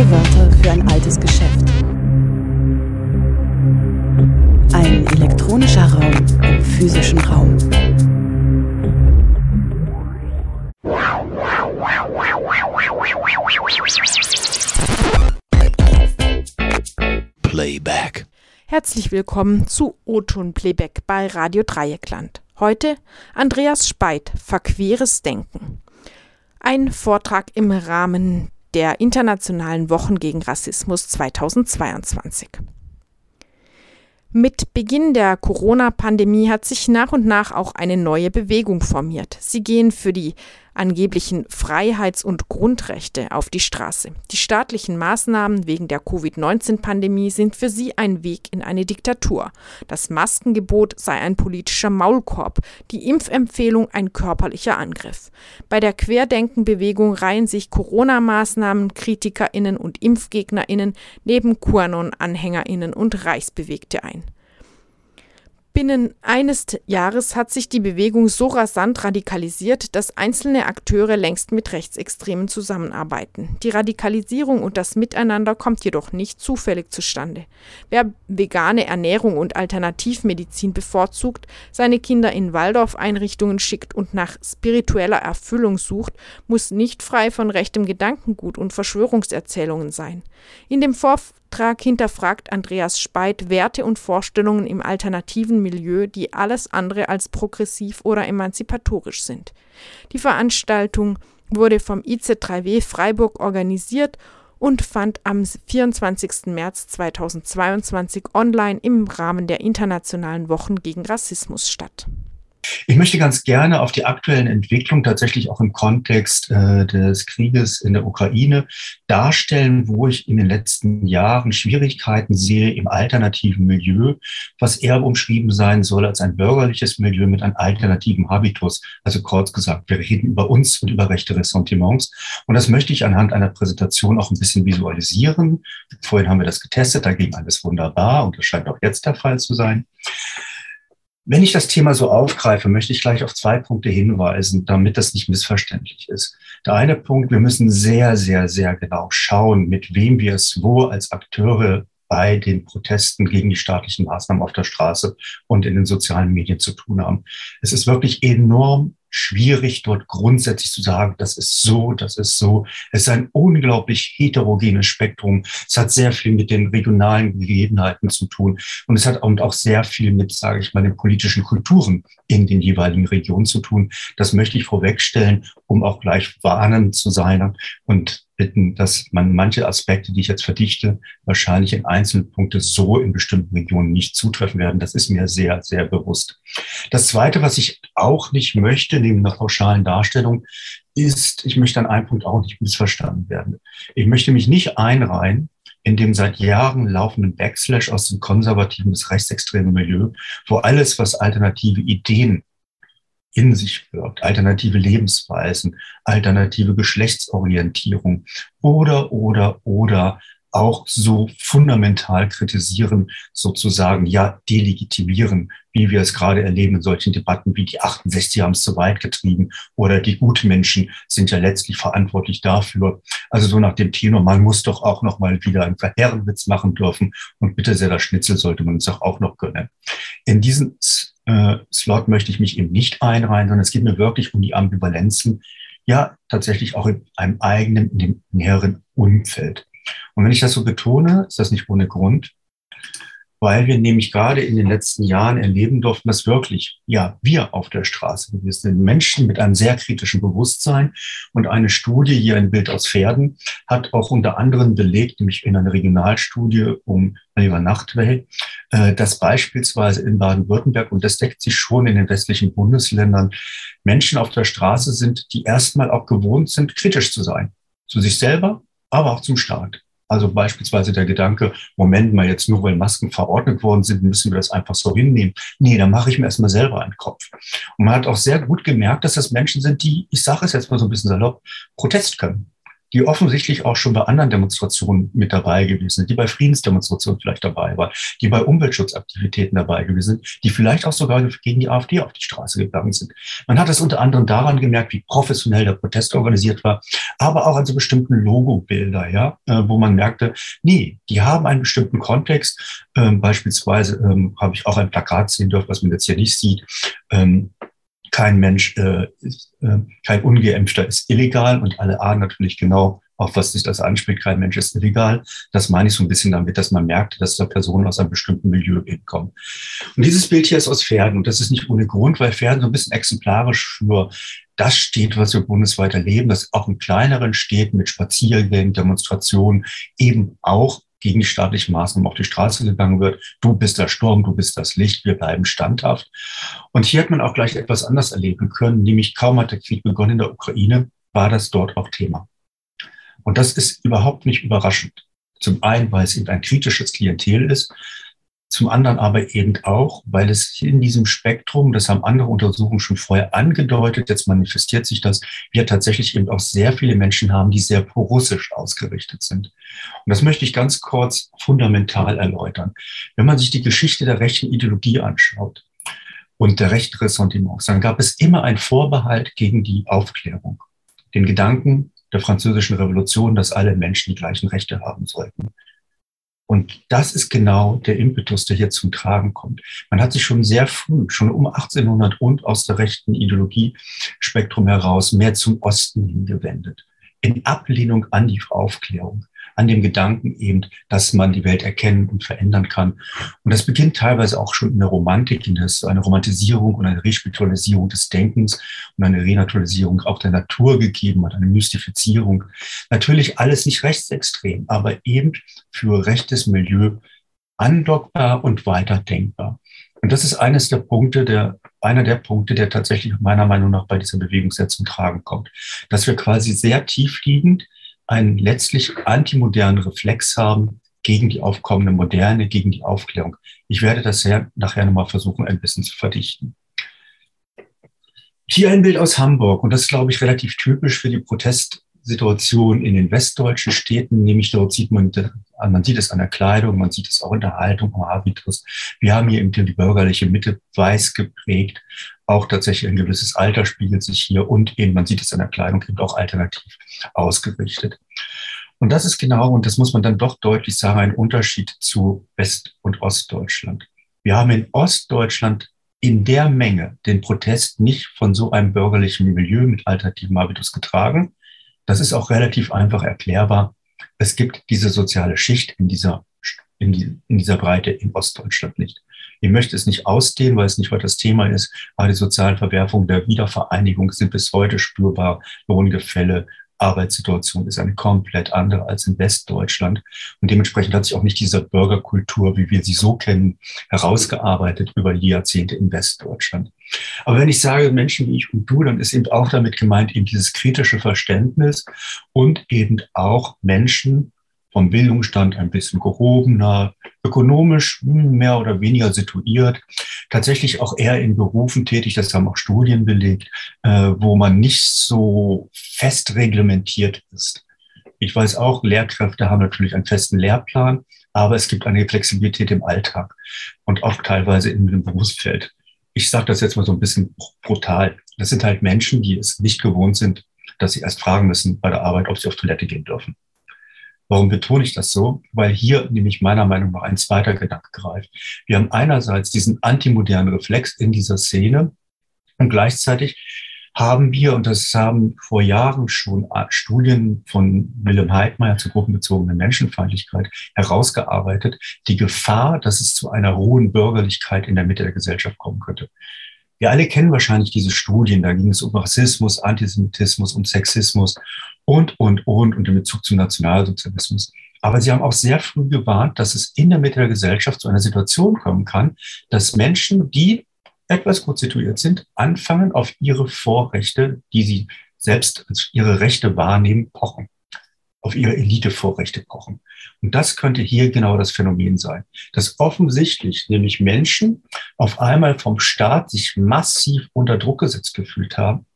Neue Wörter für ein altes Geschäft. Ein elektronischer Raum im physischen Raum. Playback. Herzlich willkommen zu O-Ton Playback bei Radio Dreieckland. Heute Andreas Speit, Verqueres Denken. Ein Vortrag im Rahmen der Internationalen Wochen gegen Rassismus 2022. Mit Beginn der Corona-Pandemie hat sich nach und nach auch eine neue Bewegung formiert. Sie gehen für die angeblichen Freiheits- und Grundrechte auf die Straße. Die staatlichen Maßnahmen wegen der Covid-19-Pandemie sind für sie ein Weg in eine Diktatur. Das Maskengebot sei ein politischer Maulkorb, die Impfempfehlung ein körperlicher Angriff. Bei der Querdenkenbewegung reihen sich Corona-Maßnahmen, KritikerInnen und ImpfgegnerInnen neben QAnon-AnhängerInnen und Reichsbewegte ein. Binnen eines Jahres hat sich die Bewegung so rasant radikalisiert, dass einzelne Akteure längst mit Rechtsextremen zusammenarbeiten. Die Radikalisierung und das Miteinander kommt jedoch nicht zufällig zustande. Wer vegane Ernährung und Alternativmedizin bevorzugt, seine Kinder in Waldorfeinrichtungen schickt und nach spiritueller Erfüllung sucht, muss nicht frei von rechtem Gedankengut und Verschwörungserzählungen sein. In dem Vortrag hinterfragt Andreas Speit Werte und Vorstellungen im alternativen Milieu, die alles andere als progressiv oder emanzipatorisch sind. Die Veranstaltung wurde vom IZ3W Freiburg organisiert und fand am 24. März 2022 online im Rahmen der Internationalen Wochen gegen Rassismus statt. Ich möchte ganz gerne auf die aktuellen Entwicklungen tatsächlich auch im Kontext äh, des Krieges in der Ukraine darstellen, wo ich in den letzten Jahren Schwierigkeiten sehe im alternativen Milieu, was eher umschrieben sein soll als ein bürgerliches Milieu mit einem alternativen Habitus. Also kurz gesagt, wir reden über uns und über rechte Ressentiments. Und das möchte ich anhand einer Präsentation auch ein bisschen visualisieren. Vorhin haben wir das getestet, da ging alles wunderbar und das scheint auch jetzt der Fall zu sein. Wenn ich das Thema so aufgreife, möchte ich gleich auf zwei Punkte hinweisen, damit das nicht missverständlich ist. Der eine Punkt, wir müssen sehr, sehr, sehr genau schauen, mit wem wir es wo als Akteure bei den Protesten gegen die staatlichen Maßnahmen auf der Straße und in den sozialen Medien zu tun haben. Es ist wirklich enorm schwierig, dort grundsätzlich zu sagen, das ist so, das ist so. Es ist ein unglaublich heterogenes Spektrum. Es hat sehr viel mit den regionalen Gegebenheiten zu tun. Und es hat auch sehr viel mit, sage ich mal, den politischen Kulturen in den jeweiligen Regionen zu tun. Das möchte ich vorwegstellen, um auch gleich warnend zu sein und bitten, dass man manche Aspekte, die ich jetzt verdichte, wahrscheinlich in einzelnen Punkten so in bestimmten Regionen nicht zutreffen werden. Das ist mir sehr, sehr bewusst. Das Zweite, was ich auch nicht möchte, neben einer pauschalen Darstellung, ist, ich möchte an einem Punkt auch nicht missverstanden werden. Ich möchte mich nicht einreihen in dem seit Jahren laufenden Backslash aus dem konservativen bis rechtsextremen Milieu, wo alles, was alternative Ideen in sich birgt, alternative Lebensweisen, alternative Geschlechtsorientierung oder, oder, oder auch so fundamental kritisieren, sozusagen, ja, delegitimieren, wie wir es gerade erleben in solchen Debatten wie die 68 haben es zu weit getrieben oder die Gutmenschen sind ja letztlich verantwortlich dafür. Also so nach dem Tenor, man muss doch auch noch mal wieder einen Verherrenwitz machen dürfen und bitte sehr, das Schnitzel sollte man uns auch, auch noch gönnen. In diesen äh, Slot möchte ich mich eben nicht einreihen, sondern es geht mir wirklich um die Ambivalenzen, ja, tatsächlich auch in einem eigenen, in dem näheren Umfeld. Und wenn ich das so betone, ist das nicht ohne Grund, weil wir nämlich gerade in den letzten Jahren erleben durften, dass wirklich, ja, wir auf der Straße, wir sind Menschen mit einem sehr kritischen Bewusstsein und eine Studie, hier ein Bild aus Pferden, hat auch unter anderem belegt, nämlich in einer Regionalstudie um Oliver Nachtwey, äh, dass beispielsweise in Baden-Württemberg, und das deckt sich schon in den westlichen Bundesländern, Menschen auf der Straße sind, die erstmal auch gewohnt sind, kritisch zu sein. Zu sich selber, aber auch zum Staat. Also beispielsweise der Gedanke, Moment mal, jetzt nur weil Masken verordnet worden sind, müssen wir das einfach so hinnehmen. Nee, da mache ich mir erstmal selber einen Kopf. Und man hat auch sehr gut gemerkt, dass das Menschen sind, die, ich sage es jetzt mal so ein bisschen salopp, Protest können. Die offensichtlich auch schon bei anderen Demonstrationen mit dabei gewesen sind, die bei Friedensdemonstrationen vielleicht dabei war, die bei Umweltschutzaktivitäten dabei gewesen sind, die vielleicht auch sogar gegen die AfD auf die Straße gegangen sind. Man hat es unter anderem daran gemerkt, wie professionell der Protest organisiert war, aber auch an so bestimmten Logobilder, ja, äh, wo man merkte, nee, die haben einen bestimmten Kontext. Ähm, beispielsweise ähm, habe ich auch ein Plakat sehen dürfen, was man jetzt hier nicht sieht. Ähm, kein Mensch, äh, ist, äh, kein Ungeimpfter ist illegal und alle ahnen natürlich genau, auf was sich das anspricht, kein Mensch ist illegal. Das meine ich so ein bisschen damit, dass man merkt, dass da Personen aus einem bestimmten Milieu kommen. Und dieses Bild hier ist aus Pferden und das ist nicht ohne Grund, weil Pferden so ein bisschen exemplarisch für das steht, was wir bundesweit erleben, dass auch in kleineren Städten mit Spaziergängen, Demonstrationen eben auch gegen die staatlichen Maßnahmen auf die Straße gegangen wird. Du bist der Sturm, du bist das Licht, wir bleiben standhaft. Und hier hat man auch gleich etwas anders erleben können, nämlich kaum hat der Krieg begonnen in der Ukraine, war das dort auch Thema. Und das ist überhaupt nicht überraschend. Zum einen, weil es eben ein kritisches Klientel ist, zum anderen aber eben auch, weil es in diesem Spektrum, das haben andere Untersuchungen schon vorher angedeutet, jetzt manifestiert sich das, wir tatsächlich eben auch sehr viele Menschen haben, die sehr pro-russisch ausgerichtet sind. Und das möchte ich ganz kurz fundamental erläutern. Wenn man sich die Geschichte der rechten Ideologie anschaut und der rechten Ressentiments, dann gab es immer einen Vorbehalt gegen die Aufklärung. Den Gedanken der französischen Revolution, dass alle Menschen die gleichen Rechte haben sollten. Und das ist genau der Impetus, der hier zum Tragen kommt. Man hat sich schon sehr früh, schon um 1800 und aus der rechten Ideologiespektrum heraus, mehr zum Osten hingewendet. In Ablehnung an die Aufklärung an dem Gedanken eben, dass man die Welt erkennen und verändern kann. Und das beginnt teilweise auch schon in der Romantik, in das eine Romantisierung und eine Respiritualisierung des Denkens und eine Renaturalisierung auch der Natur gegeben hat, eine Mystifizierung. Natürlich alles nicht rechtsextrem, aber eben für rechtes Milieu andockbar und weiterdenkbar. Und das ist eines der Punkte, der, einer der Punkte, der tatsächlich meiner Meinung nach bei dieser Bewegung sehr zum Tragen kommt. Dass wir quasi sehr tiefliegend einen letztlich antimodernen Reflex haben gegen die aufkommende Moderne, gegen die Aufklärung. Ich werde das sehr, nachher nochmal versuchen, ein bisschen zu verdichten. Hier ein Bild aus Hamburg und das ist, glaube ich, relativ typisch für die Protestsituation in den westdeutschen Städten, nämlich dort sieht man, man sieht es an der Kleidung, man sieht es auch in der Haltung, am Habitus. Wir haben hier eben die bürgerliche Mitte weiß geprägt, auch tatsächlich ein gewisses Alter spiegelt sich hier und eben, man sieht es an der Kleidung, eben auch alternativ ausgerichtet. Und das ist genau, und das muss man dann doch deutlich sagen, ein Unterschied zu West- und Ostdeutschland. Wir haben in Ostdeutschland in der Menge den Protest nicht von so einem bürgerlichen Milieu mit alternativem Habitus getragen. Das ist auch relativ einfach erklärbar. Es gibt diese soziale Schicht in dieser, in, die, in dieser Breite in Ostdeutschland nicht. Ich möchte es nicht ausdehnen, weil es nicht weiter das Thema ist, aber die sozialen Verwerfungen der Wiedervereinigung sind bis heute spürbar. Lohngefälle, Arbeitssituation ist eine komplett andere als in Westdeutschland. Und dementsprechend hat sich auch nicht diese Bürgerkultur, wie wir sie so kennen, herausgearbeitet über die Jahrzehnte in Westdeutschland. Aber wenn ich sage Menschen wie ich und du, dann ist eben auch damit gemeint eben dieses kritische Verständnis und eben auch Menschen, vom Bildungsstand ein bisschen gehobener, ökonomisch hm, mehr oder weniger situiert, tatsächlich auch eher in Berufen tätig, das haben auch Studien belegt, äh, wo man nicht so fest reglementiert ist. Ich weiß auch, Lehrkräfte haben natürlich einen festen Lehrplan, aber es gibt eine Flexibilität im Alltag und auch teilweise in dem Berufsfeld. Ich sage das jetzt mal so ein bisschen brutal. Das sind halt Menschen, die es nicht gewohnt sind, dass sie erst fragen müssen bei der Arbeit, ob sie auf Toilette gehen dürfen. Warum betone ich das so? Weil hier nämlich meiner Meinung nach ein zweiter Gedanke greift. Wir haben einerseits diesen antimodernen Reflex in dieser Szene und gleichzeitig haben wir, und das haben vor Jahren schon Studien von Willem Heidmeier zur gruppenbezogenen Menschenfeindlichkeit herausgearbeitet, die Gefahr, dass es zu einer hohen Bürgerlichkeit in der Mitte der Gesellschaft kommen könnte. Wir alle kennen wahrscheinlich diese Studien, da ging es um Rassismus, Antisemitismus, um Sexismus und, und, und, und den Bezug zum Nationalsozialismus. Aber sie haben auch sehr früh gewarnt, dass es in der Mitte der Gesellschaft zu einer Situation kommen kann, dass Menschen, die etwas gut situiert sind, anfangen, auf ihre Vorrechte, die sie selbst als ihre Rechte wahrnehmen, pochen. Auf ihre Elitevorrechte pochen. Und das könnte hier genau das Phänomen sein, dass offensichtlich nämlich Menschen auf einmal vom Staat sich massiv unter Druck gesetzt gefühlt haben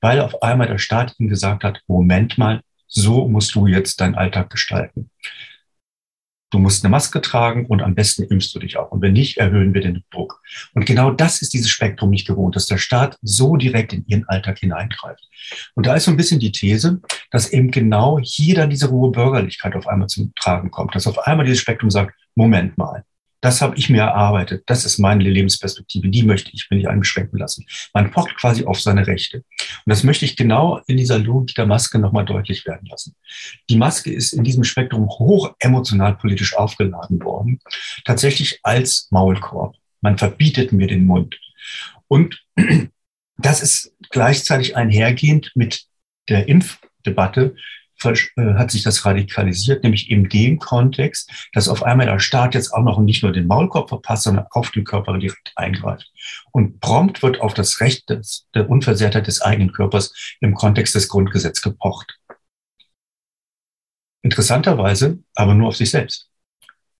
weil auf einmal der Staat ihnen gesagt hat, Moment mal, so musst du jetzt deinen Alltag gestalten. Du musst eine Maske tragen und am besten impfst du dich auch. Und wenn nicht, erhöhen wir den Druck. Und genau das ist dieses Spektrum nicht gewohnt, dass der Staat so direkt in ihren Alltag hineingreift. Und da ist so ein bisschen die These, dass eben genau hier dann diese hohe Bürgerlichkeit auf einmal zum Tragen kommt, dass auf einmal dieses Spektrum sagt, Moment mal, das habe ich mir erarbeitet. Das ist meine Lebensperspektive. Die möchte ich mir nicht einbeschränken lassen. Man pocht quasi auf seine Rechte. Und das möchte ich genau in dieser Logik der Maske nochmal deutlich werden lassen. Die Maske ist in diesem Spektrum hoch emotional politisch aufgeladen worden. Tatsächlich als Maulkorb. Man verbietet mir den Mund. Und das ist gleichzeitig einhergehend mit der Impfdebatte, hat sich das radikalisiert, nämlich in dem Kontext, dass auf einmal der Staat jetzt auch noch nicht nur den Maulkorb verpasst, sondern auf den Körper direkt eingreift. Und prompt wird auf das Recht des, der Unversehrtheit des eigenen Körpers im Kontext des Grundgesetzes gepocht. Interessanterweise aber nur auf sich selbst.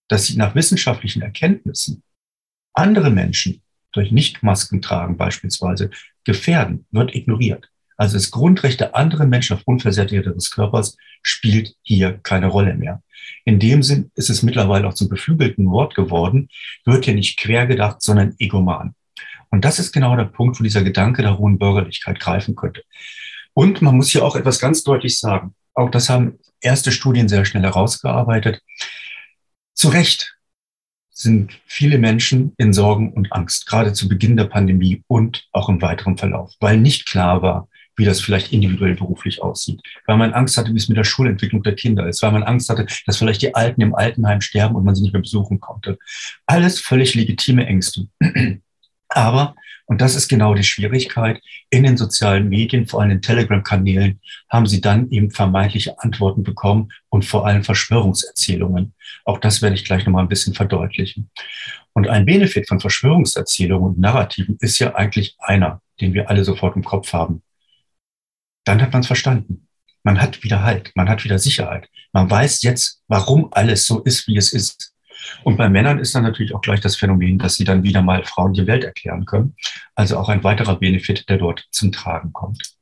Dass sie nach wissenschaftlichen Erkenntnissen andere Menschen durch Nicht-Masken tragen beispielsweise gefährden, wird ignoriert. Also das Grundrecht der anderen Menschen auf Unversehrtheit ihres Körpers spielt hier keine Rolle mehr. In dem Sinn ist es mittlerweile auch zum beflügelten Wort geworden, wird hier nicht quer gedacht, sondern egoman. Und das ist genau der Punkt, wo dieser Gedanke der hohen Bürgerlichkeit greifen könnte. Und man muss hier auch etwas ganz deutlich sagen. Auch das haben erste Studien sehr schnell herausgearbeitet. Zu Recht sind viele Menschen in Sorgen und Angst, gerade zu Beginn der Pandemie und auch im weiteren Verlauf, weil nicht klar war, wie das vielleicht individuell beruflich aussieht. Weil man Angst hatte, wie es mit der Schulentwicklung der Kinder ist. Weil man Angst hatte, dass vielleicht die Alten im Altenheim sterben und man sie nicht mehr besuchen konnte. Alles völlig legitime Ängste. Aber, und das ist genau die Schwierigkeit, in den sozialen Medien, vor allem in Telegram-Kanälen, haben sie dann eben vermeintliche Antworten bekommen und vor allem Verschwörungserzählungen. Auch das werde ich gleich nochmal ein bisschen verdeutlichen. Und ein Benefit von Verschwörungserzählungen und Narrativen ist ja eigentlich einer, den wir alle sofort im Kopf haben dann hat man es verstanden. Man hat wieder Halt, man hat wieder Sicherheit. Man weiß jetzt, warum alles so ist, wie es ist. Und bei Männern ist dann natürlich auch gleich das Phänomen, dass sie dann wieder mal Frauen die Welt erklären können. Also auch ein weiterer Benefit, der dort zum Tragen kommt.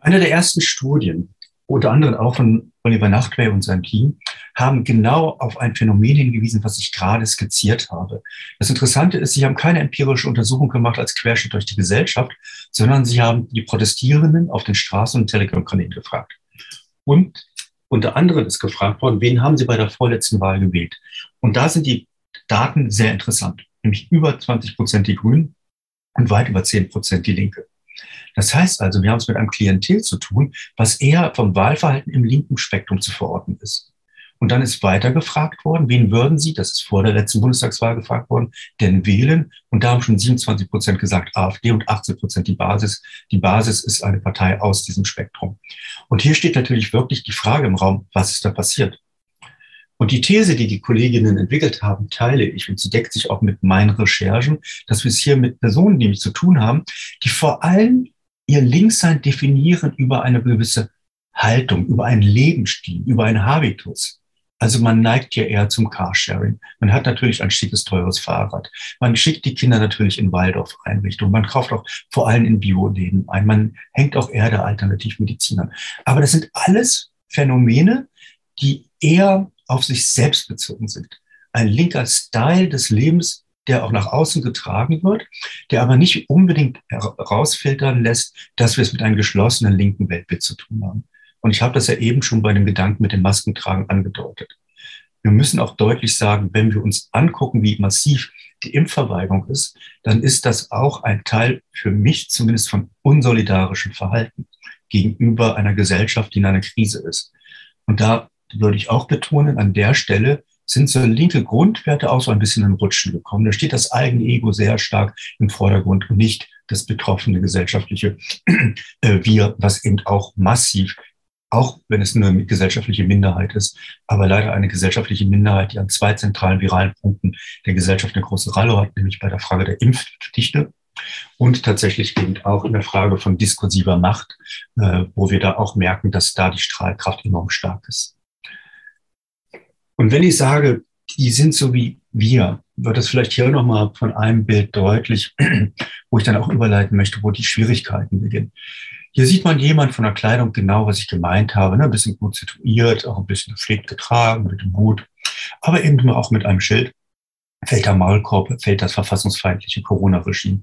Eine der ersten Studien, unter anderem auch von Oliver Nachtwey und seinem Team, haben genau auf ein Phänomen hingewiesen, was ich gerade skizziert habe. Das Interessante ist, sie haben keine empirische Untersuchung gemacht als Querschnitt durch die Gesellschaft, sondern sie haben die Protestierenden auf den Straßen und Telegram-Kanälen gefragt. Und unter anderem ist gefragt worden, wen haben sie bei der vorletzten Wahl gewählt? Und da sind die Daten sehr interessant, nämlich über 20 Prozent die Grünen und weit über 10 Prozent die Linke. Das heißt also, wir haben es mit einem Klientel zu tun, was eher vom Wahlverhalten im linken Spektrum zu verorten ist. Und dann ist weiter gefragt worden, wen würden Sie, das ist vor der letzten Bundestagswahl gefragt worden, denn wählen? Und da haben schon 27 Prozent gesagt AfD und 18 Prozent die Basis. Die Basis ist eine Partei aus diesem Spektrum. Und hier steht natürlich wirklich die Frage im Raum, was ist da passiert? Und die These, die die Kolleginnen entwickelt haben, teile ich und sie deckt sich auch mit meinen Recherchen, dass wir es hier mit Personen nämlich zu tun haben, die vor allem ihr Linkssein definieren über eine gewisse Haltung, über einen Lebensstil, über einen Habitus. Also man neigt ja eher zum Carsharing. Man hat natürlich ein schickes, teures Fahrrad. Man schickt die Kinder natürlich in Waldorf-Einrichtungen. Man kauft auch vor allem in Bioläden ein. Man hängt auch eher der Alternativmedizin an. Aber das sind alles Phänomene, die eher auf sich selbst bezogen sind. Ein linker Style des Lebens, der auch nach außen getragen wird, der aber nicht unbedingt herausfiltern lässt, dass wir es mit einem geschlossenen linken Weltbild zu tun haben. Und ich habe das ja eben schon bei dem Gedanken mit dem Maskentragen angedeutet. Wir müssen auch deutlich sagen, wenn wir uns angucken, wie massiv die Impfverweigerung ist, dann ist das auch ein Teil für mich zumindest von unsolidarischem Verhalten gegenüber einer Gesellschaft, die in einer Krise ist. Und da würde ich auch betonen, an der Stelle sind so linke Grundwerte auch so ein bisschen in Rutschen gekommen. Da steht das eigene Ego sehr stark im Vordergrund und nicht das betroffene gesellschaftliche äh, Wir, was eben auch massiv, auch wenn es nur eine gesellschaftliche Minderheit ist, aber leider eine gesellschaftliche Minderheit, die an zwei zentralen viralen Punkten der Gesellschaft eine große Rolle hat, nämlich bei der Frage der Impfdichte und tatsächlich eben auch in der Frage von diskursiver Macht, äh, wo wir da auch merken, dass da die Strahlkraft enorm stark ist. Und wenn ich sage, die sind so wie wir, wird das vielleicht hier nochmal von einem Bild deutlich, wo ich dann auch überleiten möchte, wo die Schwierigkeiten beginnen. Hier sieht man jemand von der Kleidung genau, was ich gemeint habe. Ne? Ein bisschen gut situiert, auch ein bisschen gepflegt getragen, mit dem Hut, aber eben auch mit einem Schild. Fällt der Maulkorb, fällt das verfassungsfeindliche Corona-Regime.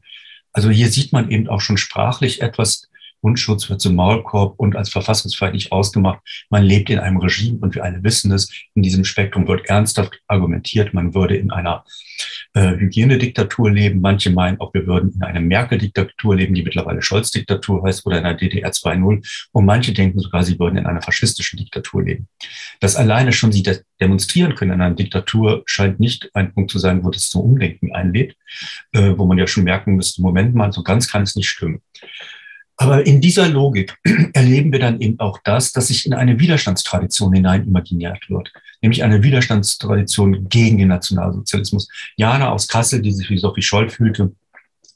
Also hier sieht man eben auch schon sprachlich etwas, Mundschutz wird zum Maulkorb und als verfassungsfeindlich ausgemacht. Man lebt in einem Regime und wir alle wissen es. In diesem Spektrum wird ernsthaft argumentiert, man würde in einer äh, Hygienediktatur leben. Manche meinen, auch wir würden in einer Merkel-Diktatur leben, die mittlerweile Scholz-Diktatur heißt, oder in einer DDR 2.0. Und manche denken sogar, sie würden in einer faschistischen Diktatur leben. Das alleine schon sie demonstrieren können in einer Diktatur scheint nicht ein Punkt zu sein, wo das zum Umdenken einlädt, äh, wo man ja schon merken müsste, Moment mal, so ganz kann es nicht stimmen. Aber in dieser Logik erleben wir dann eben auch das, dass sich in eine Widerstandstradition hinein imaginiert wird, nämlich eine Widerstandstradition gegen den Nationalsozialismus. Jana aus Kassel, die sich wie Sophie Scholl fühlte,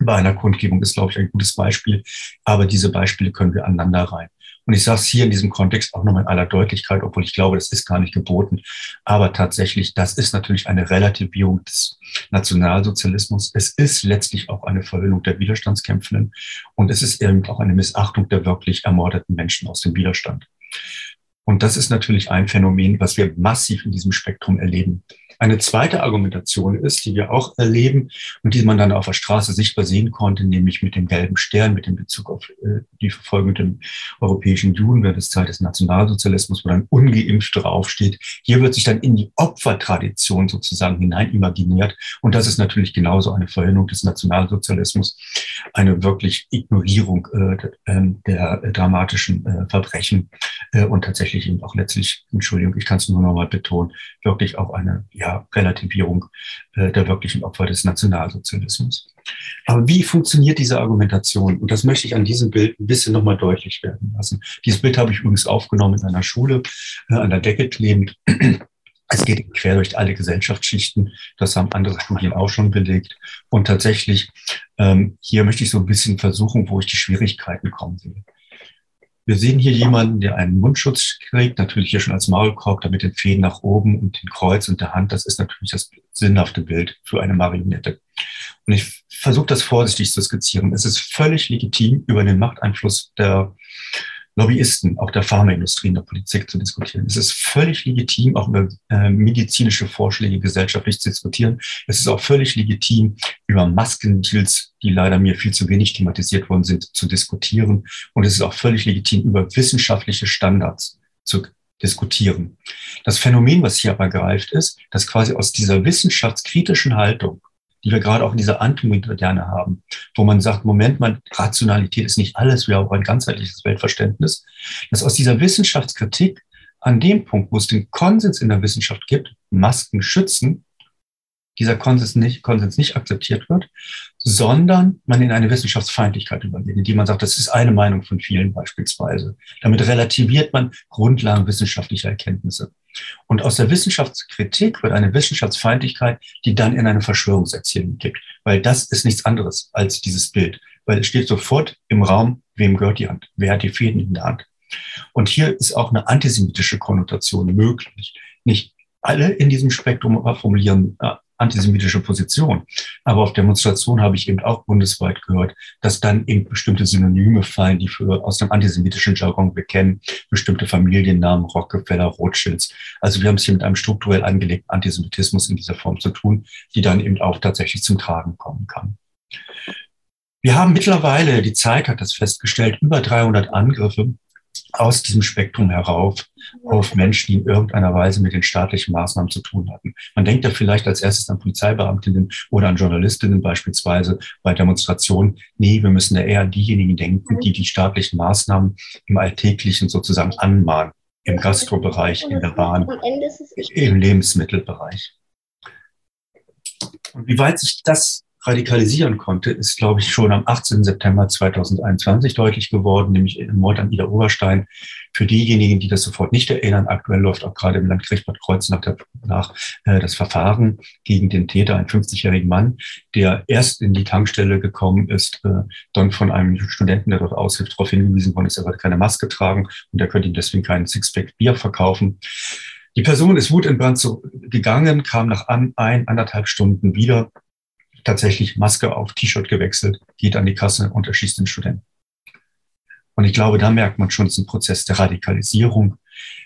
bei einer Kundgebung ist, glaube ich, ein gutes Beispiel. Aber diese Beispiele können wir aneinander rein. Und ich sage es hier in diesem Kontext auch nochmal in aller Deutlichkeit, obwohl ich glaube, das ist gar nicht geboten. Aber tatsächlich, das ist natürlich eine Relativierung des Nationalsozialismus. Es ist letztlich auch eine Verhöhnung der Widerstandskämpfenden. Und es ist eben auch eine Missachtung der wirklich ermordeten Menschen aus dem Widerstand. Und das ist natürlich ein Phänomen, was wir massiv in diesem Spektrum erleben. Eine zweite Argumentation ist, die wir auch erleben und die man dann auf der Straße sichtbar sehen konnte, nämlich mit dem gelben Stern, mit dem Bezug auf äh, die Verfolgung der europäischen Juden während des Zeit des Nationalsozialismus, wo dann ungeimpft draufsteht. Hier wird sich dann in die Opfertradition sozusagen hinein imaginiert. Und das ist natürlich genauso eine Verhinderung des Nationalsozialismus, eine wirklich Ignorierung äh, ähm, der dramatischen äh, Verbrechen und tatsächlich eben auch letztlich, Entschuldigung, ich kann es nur noch mal betonen, wirklich auch eine Relativierung äh, der wirklichen Opfer des Nationalsozialismus. Aber wie funktioniert diese Argumentation? Und das möchte ich an diesem Bild ein bisschen nochmal deutlich werden lassen. Dieses Bild habe ich übrigens aufgenommen in einer Schule, äh, an der Decke klebend. Es geht quer durch alle Gesellschaftsschichten. Das haben andere Studien auch schon belegt. Und tatsächlich, ähm, hier möchte ich so ein bisschen versuchen, wo ich die Schwierigkeiten kommen will. Wir sehen hier jemanden, der einen Mundschutz trägt, natürlich hier schon als Maulkorb, damit den Fäden nach oben und den Kreuz und der Hand. Das ist natürlich das sinnhafte Bild für eine Marionette. Und ich versuche das vorsichtig zu skizzieren. Es ist völlig legitim, über den Machteinfluss der Lobbyisten, auch der Pharmaindustrie in der Politik zu diskutieren. Es ist völlig legitim, auch über äh, medizinische Vorschläge gesellschaftlich zu diskutieren. Es ist auch völlig legitim, über Maskendeals, die leider mir viel zu wenig thematisiert worden sind, zu diskutieren. Und es ist auch völlig legitim, über wissenschaftliche Standards zu diskutieren. Das Phänomen, was hier aber greift, ist, dass quasi aus dieser wissenschaftskritischen Haltung die wir gerade auch in dieser Antimoderne haben, wo man sagt, Moment mal, Rationalität ist nicht alles, wir haben auch ein ganzheitliches Weltverständnis, dass aus dieser Wissenschaftskritik an dem Punkt, wo es den Konsens in der Wissenschaft gibt, Masken schützen, dieser Konsens nicht, Konsens nicht akzeptiert wird, sondern man in eine Wissenschaftsfeindlichkeit übergeht, indem man sagt, das ist eine Meinung von vielen beispielsweise. Damit relativiert man Grundlagen wissenschaftlicher Erkenntnisse. Und aus der Wissenschaftskritik wird eine Wissenschaftsfeindlichkeit, die dann in eine Verschwörungserzählung gibt. Weil das ist nichts anderes als dieses Bild. Weil es steht sofort im Raum, wem gehört die Hand? Wer hat die Fäden in der Hand? Und hier ist auch eine antisemitische Konnotation möglich. Nicht alle in diesem Spektrum formulieren äh, antisemitische Position. Aber auf Demonstrationen habe ich eben auch bundesweit gehört, dass dann eben bestimmte Synonyme fallen, die für aus dem antisemitischen Jargon wir kennen, bestimmte Familiennamen, Rockefeller, Rothschilds. Also wir haben es hier mit einem strukturell angelegten Antisemitismus in dieser Form zu tun, die dann eben auch tatsächlich zum Tragen kommen kann. Wir haben mittlerweile, die Zeit hat das festgestellt, über 300 Angriffe aus diesem Spektrum herauf auf Menschen, die in irgendeiner Weise mit den staatlichen Maßnahmen zu tun hatten. Man denkt ja vielleicht als erstes an Polizeibeamtinnen oder an Journalistinnen beispielsweise bei Demonstrationen. Nee, wir müssen ja eher an diejenigen denken, die die staatlichen Maßnahmen im Alltäglichen sozusagen anmahnen. Im Gastrobereich, in der Bahn, im Lebensmittelbereich. Und wie weit sich das radikalisieren konnte, ist, glaube ich, schon am 18. September 2021 deutlich geworden, nämlich im Mord an Ida Oberstein. Für diejenigen, die das sofort nicht erinnern, aktuell läuft auch gerade im Landgericht Bad Kreuznach nach, nach äh, das Verfahren gegen den Täter, einen 50-jährigen Mann, der erst in die Tankstelle gekommen ist, äh, dann von einem Studenten, der dort aushilft, darauf hingewiesen worden ist, er wird keine Maske tragen und er könnte ihm deswegen keinen Sixpack Bier verkaufen. Die Person ist wutentbrannt gegangen, kam nach ein, anderthalb Stunden wieder, tatsächlich Maske auf T-Shirt gewechselt, geht an die Kasse und erschießt den Studenten. Und ich glaube, da merkt man schon, es ist ein Prozess der Radikalisierung.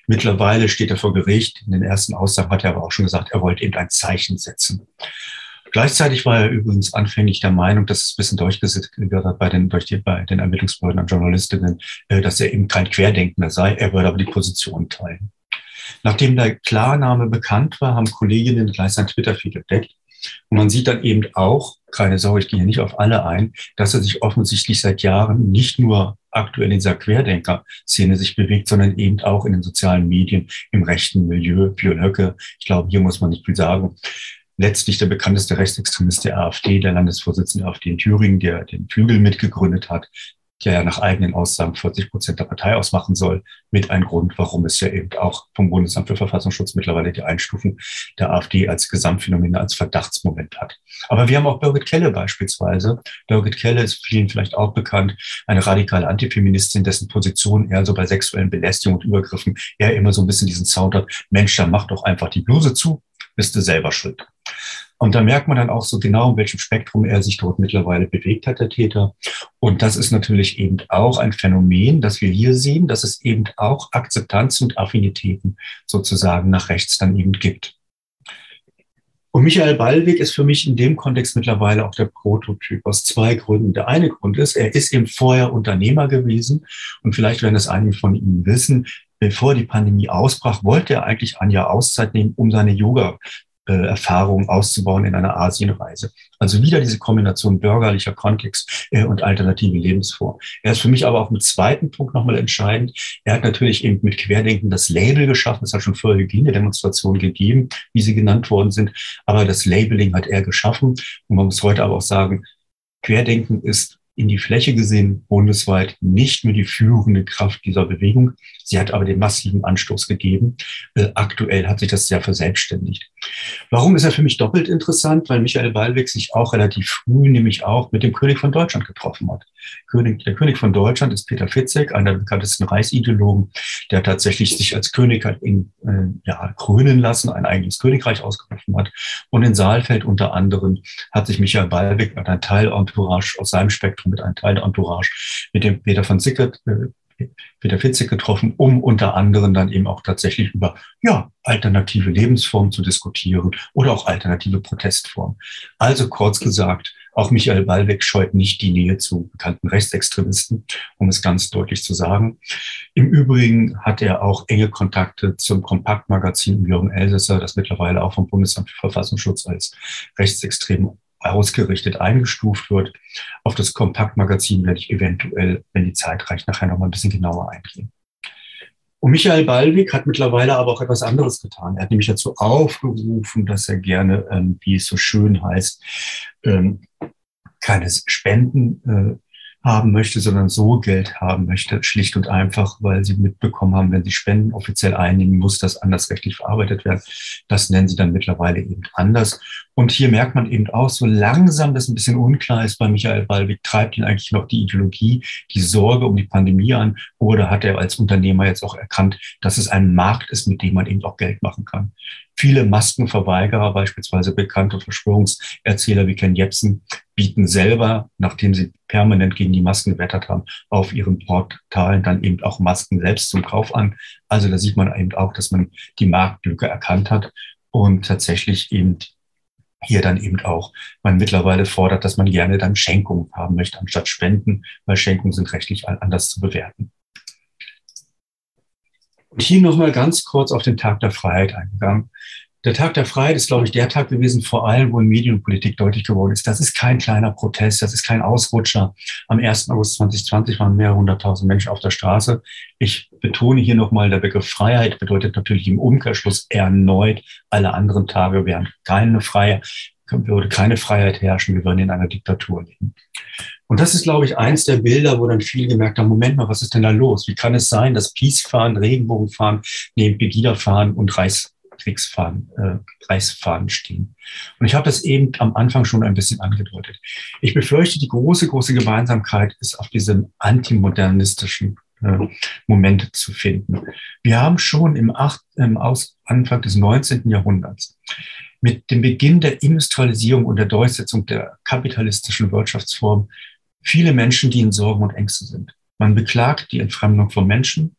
Mittlerweile steht er vor Gericht. In den ersten Aussagen hat er aber auch schon gesagt, er wollte eben ein Zeichen setzen. Gleichzeitig war er übrigens anfänglich der Meinung, dass es ein bisschen durchgesetzt wird bei den, durch die, bei den Ermittlungsbehörden und Journalistinnen, äh, dass er eben kein Querdenkender sei. Er würde aber die Position teilen. Nachdem der Klarname bekannt war, haben Kolleginnen gleich sein Twitter-Feed entdeckt. Und man sieht dann eben auch, keine Sorge, ich gehe hier nicht auf alle ein, dass er sich offensichtlich seit Jahren nicht nur aktuell in dieser Querdenker-Szene sich bewegt, sondern eben auch in den sozialen Medien, im rechten Milieu. Björn Höcke, ich glaube, hier muss man nicht viel sagen. Letztlich der bekannteste Rechtsextremist der AfD, der Landesvorsitzende der AfD in Thüringen, der den Flügel mitgegründet hat, der ja nach eigenen Aussagen 40 Prozent der Partei ausmachen soll, mit ein Grund, warum es ja eben auch vom Bundesamt für Verfassungsschutz mittlerweile die Einstufung der AfD als Gesamtphänomen, als Verdachtsmoment hat. Aber wir haben auch Birgit Kelle beispielsweise. Birgit Kelle ist vielen vielleicht auch bekannt, eine radikale Antifeministin, dessen Position eher so bei sexuellen Belästigungen und Übergriffen eher immer so ein bisschen diesen Sound hat, Mensch, dann mach doch einfach die Bluse zu, bist du selber schuld. Und da merkt man dann auch so genau, in welchem Spektrum er sich dort mittlerweile bewegt hat, der Täter. Und das ist natürlich eben auch ein Phänomen, das wir hier sehen, dass es eben auch Akzeptanz und Affinitäten sozusagen nach rechts dann eben gibt. Und Michael Ballweg ist für mich in dem Kontext mittlerweile auch der Prototyp aus zwei Gründen. Der eine Grund ist, er ist eben vorher Unternehmer gewesen und vielleicht werden das einige von Ihnen wissen. Bevor die Pandemie ausbrach, wollte er eigentlich ein Jahr Auszeit nehmen, um seine Yoga äh, Erfahrungen auszubauen in einer Asienreise. Also wieder diese Kombination bürgerlicher Kontext äh, und alternative Lebensform. Er ist für mich aber auch mit zweiten Punkt nochmal entscheidend. Er hat natürlich eben mit Querdenken das Label geschaffen. Es hat schon vorher Hygienedemonstrationen gegeben, wie sie genannt worden sind. Aber das Labeling hat er geschaffen. Und man muss heute aber auch sagen, Querdenken ist in die Fläche gesehen bundesweit nicht mehr die führende Kraft dieser Bewegung. Sie hat aber den massiven Anstoß gegeben. Äh, aktuell hat sich das sehr verselbstständigt. Warum ist er für mich doppelt interessant? Weil Michael Ballweg sich auch relativ früh, nämlich auch mit dem König von Deutschland getroffen hat. König, der König von Deutschland ist Peter Fitzek, einer der bekanntesten Reichsideologen, der tatsächlich sich als König hat in, äh, ja, krönen lassen, ein eigenes Königreich ausgerufen hat. Und in Saalfeld unter anderem hat sich Michael Ballweg mit einem Teil Entourage aus seinem Spektrum, mit einem Teil Entourage, mit dem Peter von Sickert, äh, Peter Fitzek getroffen, um unter anderem dann eben auch tatsächlich über ja, alternative Lebensformen zu diskutieren oder auch alternative Protestformen. Also kurz gesagt, auch Michael Ballweg scheut nicht die Nähe zu bekannten Rechtsextremisten, um es ganz deutlich zu sagen. Im Übrigen hat er auch enge Kontakte zum Kompaktmagazin Jürgen Elsässer, das mittlerweile auch vom Bundesamt für Verfassungsschutz als rechtsextrem ausgerichtet eingestuft wird. Auf das Kompaktmagazin werde ich eventuell, wenn die Zeit reicht, nachher noch mal ein bisschen genauer eingehen. Und Michael Ballwig hat mittlerweile aber auch etwas anderes getan. Er hat nämlich dazu aufgerufen, dass er gerne, ähm, wie es so schön heißt, ähm, keine Spenden äh, haben möchte, sondern so Geld haben möchte, schlicht und einfach, weil sie mitbekommen haben, wenn sie Spenden offiziell einnehmen, muss das anders rechtlich verarbeitet werden. Das nennen sie dann mittlerweile eben anders. Und hier merkt man eben auch so langsam, dass ein bisschen unklar ist bei Michael Ballweg, treibt ihn eigentlich noch die Ideologie, die Sorge um die Pandemie an oder hat er als Unternehmer jetzt auch erkannt, dass es ein Markt ist, mit dem man eben auch Geld machen kann. Viele Maskenverweigerer, beispielsweise bekannte Verschwörungserzähler wie Ken Jebsen, bieten selber, nachdem sie permanent gegen die Masken gewettert haben, auf ihren Portalen dann eben auch Masken selbst zum Kauf an. Also da sieht man eben auch, dass man die Marktlücke erkannt hat und tatsächlich eben hier dann eben auch man mittlerweile fordert, dass man gerne dann Schenkungen haben möchte anstatt Spenden, weil Schenkungen sind rechtlich anders zu bewerten. Und hier nochmal ganz kurz auf den Tag der Freiheit eingegangen. Der Tag der Freiheit ist, glaube ich, der Tag gewesen, vor allem, wo in Medien und Politik deutlich geworden ist, das ist kein kleiner Protest, das ist kein Ausrutscher. Am 1. August 2020 waren mehrere hunderttausend Menschen auf der Straße. Ich betone hier nochmal, der Begriff Freiheit bedeutet natürlich im Umkehrschluss erneut, alle anderen Tage wären keine Freiheit, würde keine Freiheit herrschen, wir würden in einer Diktatur leben. Und das ist, glaube ich, eins der Bilder, wo dann viele gemerkt haben, Moment mal, was ist denn da los? Wie kann es sein, dass Peace fahren, Regenbogen fahren, neben Pegida fahren und Reichskriegsfahren, äh, Reichsfahnen stehen? Und ich habe das eben am Anfang schon ein bisschen angedeutet. Ich befürchte, die große, große Gemeinsamkeit ist auf diesem antimodernistischen äh, Moment zu finden. Wir haben schon im, acht, im Aus, Anfang des 19. Jahrhunderts mit dem Beginn der Industrialisierung und der Durchsetzung der kapitalistischen Wirtschaftsform viele Menschen, die in Sorgen und Ängste sind. Man beklagt die Entfremdung von Menschen,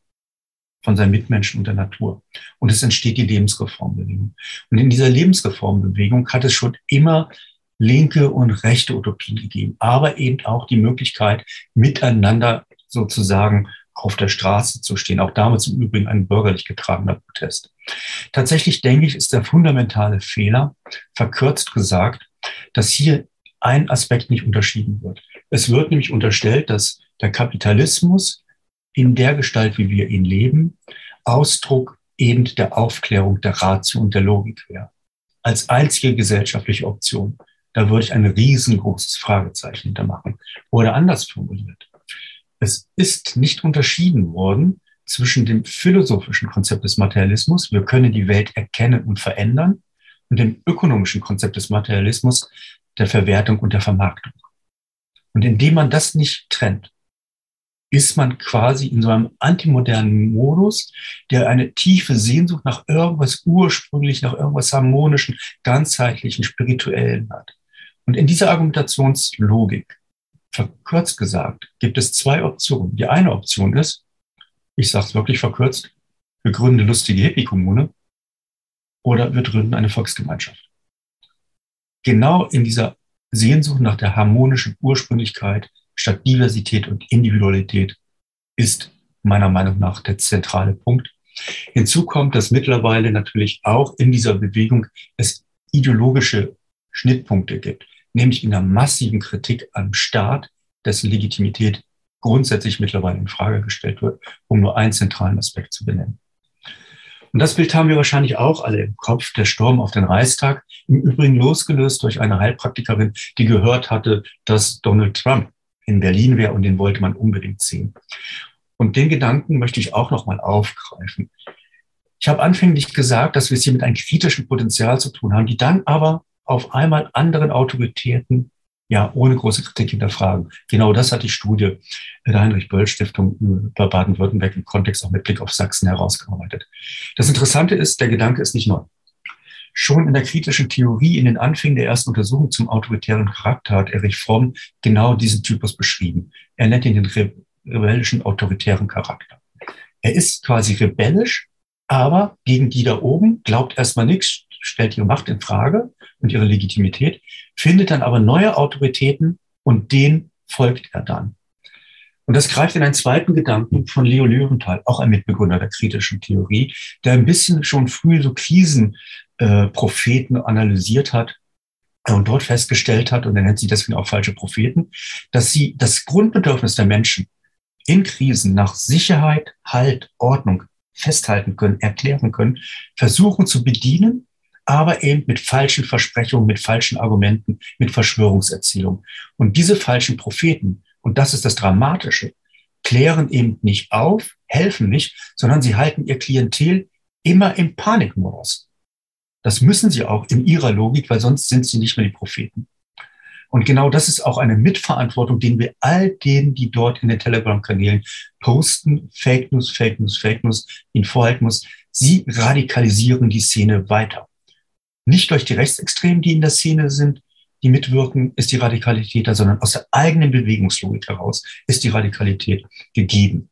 von seinen Mitmenschen und der Natur. Und es entsteht die Lebensreformbewegung. Und in dieser Lebensreformbewegung hat es schon immer linke und rechte Utopien gegeben, aber eben auch die Möglichkeit, miteinander sozusagen auf der Straße zu stehen. Auch damals im Übrigen ein bürgerlich getragener Protest. Tatsächlich denke ich, ist der fundamentale Fehler, verkürzt gesagt, dass hier ein Aspekt nicht unterschieden wird. Es wird nämlich unterstellt, dass der Kapitalismus in der Gestalt, wie wir ihn leben, Ausdruck eben der Aufklärung der Ratio und der Logik wäre. Als einzige gesellschaftliche Option. Da würde ich ein riesengroßes Fragezeichen hintermachen. Oder anders formuliert. Es ist nicht unterschieden worden zwischen dem philosophischen Konzept des Materialismus, wir können die Welt erkennen und verändern, und dem ökonomischen Konzept des Materialismus, der Verwertung und der Vermarktung. Und indem man das nicht trennt, ist man quasi in so einem antimodernen Modus, der eine tiefe Sehnsucht nach irgendwas ursprünglich, nach irgendwas harmonischen, ganzheitlichen, spirituellen hat. Und in dieser Argumentationslogik, verkürzt gesagt, gibt es zwei Optionen. Die eine Option ist, ich sage es wirklich verkürzt, wir gründen eine lustige Hippie-Kommune oder wir gründen eine Volksgemeinschaft. Genau in dieser Sehnsucht nach der harmonischen Ursprünglichkeit statt Diversität und Individualität ist meiner Meinung nach der zentrale Punkt. Hinzu kommt, dass mittlerweile natürlich auch in dieser Bewegung es ideologische Schnittpunkte gibt, nämlich in der massiven Kritik am Staat, dessen Legitimität grundsätzlich mittlerweile in Frage gestellt wird, um nur einen zentralen Aspekt zu benennen. Und das Bild haben wir wahrscheinlich auch alle im Kopf, der Sturm auf den Reichstag, im Übrigen losgelöst durch eine Heilpraktikerin, die gehört hatte, dass Donald Trump in Berlin wäre und den wollte man unbedingt sehen. Und den Gedanken möchte ich auch nochmal aufgreifen. Ich habe anfänglich gesagt, dass wir es hier mit einem kritischen Potenzial zu tun haben, die dann aber auf einmal anderen Autoritäten ja ohne große Kritik hinterfragen. Genau das hat die Studie der Heinrich-Böll-Stiftung über Baden-Württemberg im Kontext auch mit Blick auf Sachsen herausgearbeitet. Das Interessante ist, der Gedanke ist nicht neu. Schon in der kritischen Theorie in den Anfängen der ersten Untersuchung zum autoritären Charakter hat Erich Fromm genau diesen Typus beschrieben. Er nennt ihn den rebellischen autoritären Charakter. Er ist quasi rebellisch, aber gegen die da oben glaubt erstmal nichts, stellt ihre Macht in Frage und ihre Legitimität, findet dann aber neue Autoritäten und denen folgt er dann. Und das greift in einen zweiten Gedanken von Leo Löwenthal, auch ein Mitbegründer der kritischen Theorie, der ein bisschen schon früh so Krisenpropheten äh, analysiert hat und dort festgestellt hat, und er nennt sie deswegen auch falsche Propheten, dass sie das Grundbedürfnis der Menschen in Krisen nach Sicherheit, Halt, Ordnung festhalten können, erklären können, versuchen zu bedienen, aber eben mit falschen Versprechungen, mit falschen Argumenten, mit Verschwörungserzählungen. Und diese falschen Propheten und das ist das Dramatische, klären eben nicht auf, helfen nicht, sondern sie halten ihr Klientel immer im Panikmodus. Das müssen sie auch in ihrer Logik, weil sonst sind sie nicht mehr die Propheten. Und genau das ist auch eine Mitverantwortung, den wir all denen, die dort in den Telegram-Kanälen posten, Fake News, Fake News, Fake News, ihnen vorhalten muss. Sie radikalisieren die Szene weiter. Nicht durch die Rechtsextremen, die in der Szene sind, die mitwirken, ist die Radikalität da, sondern aus der eigenen Bewegungslogik heraus ist die Radikalität gegeben.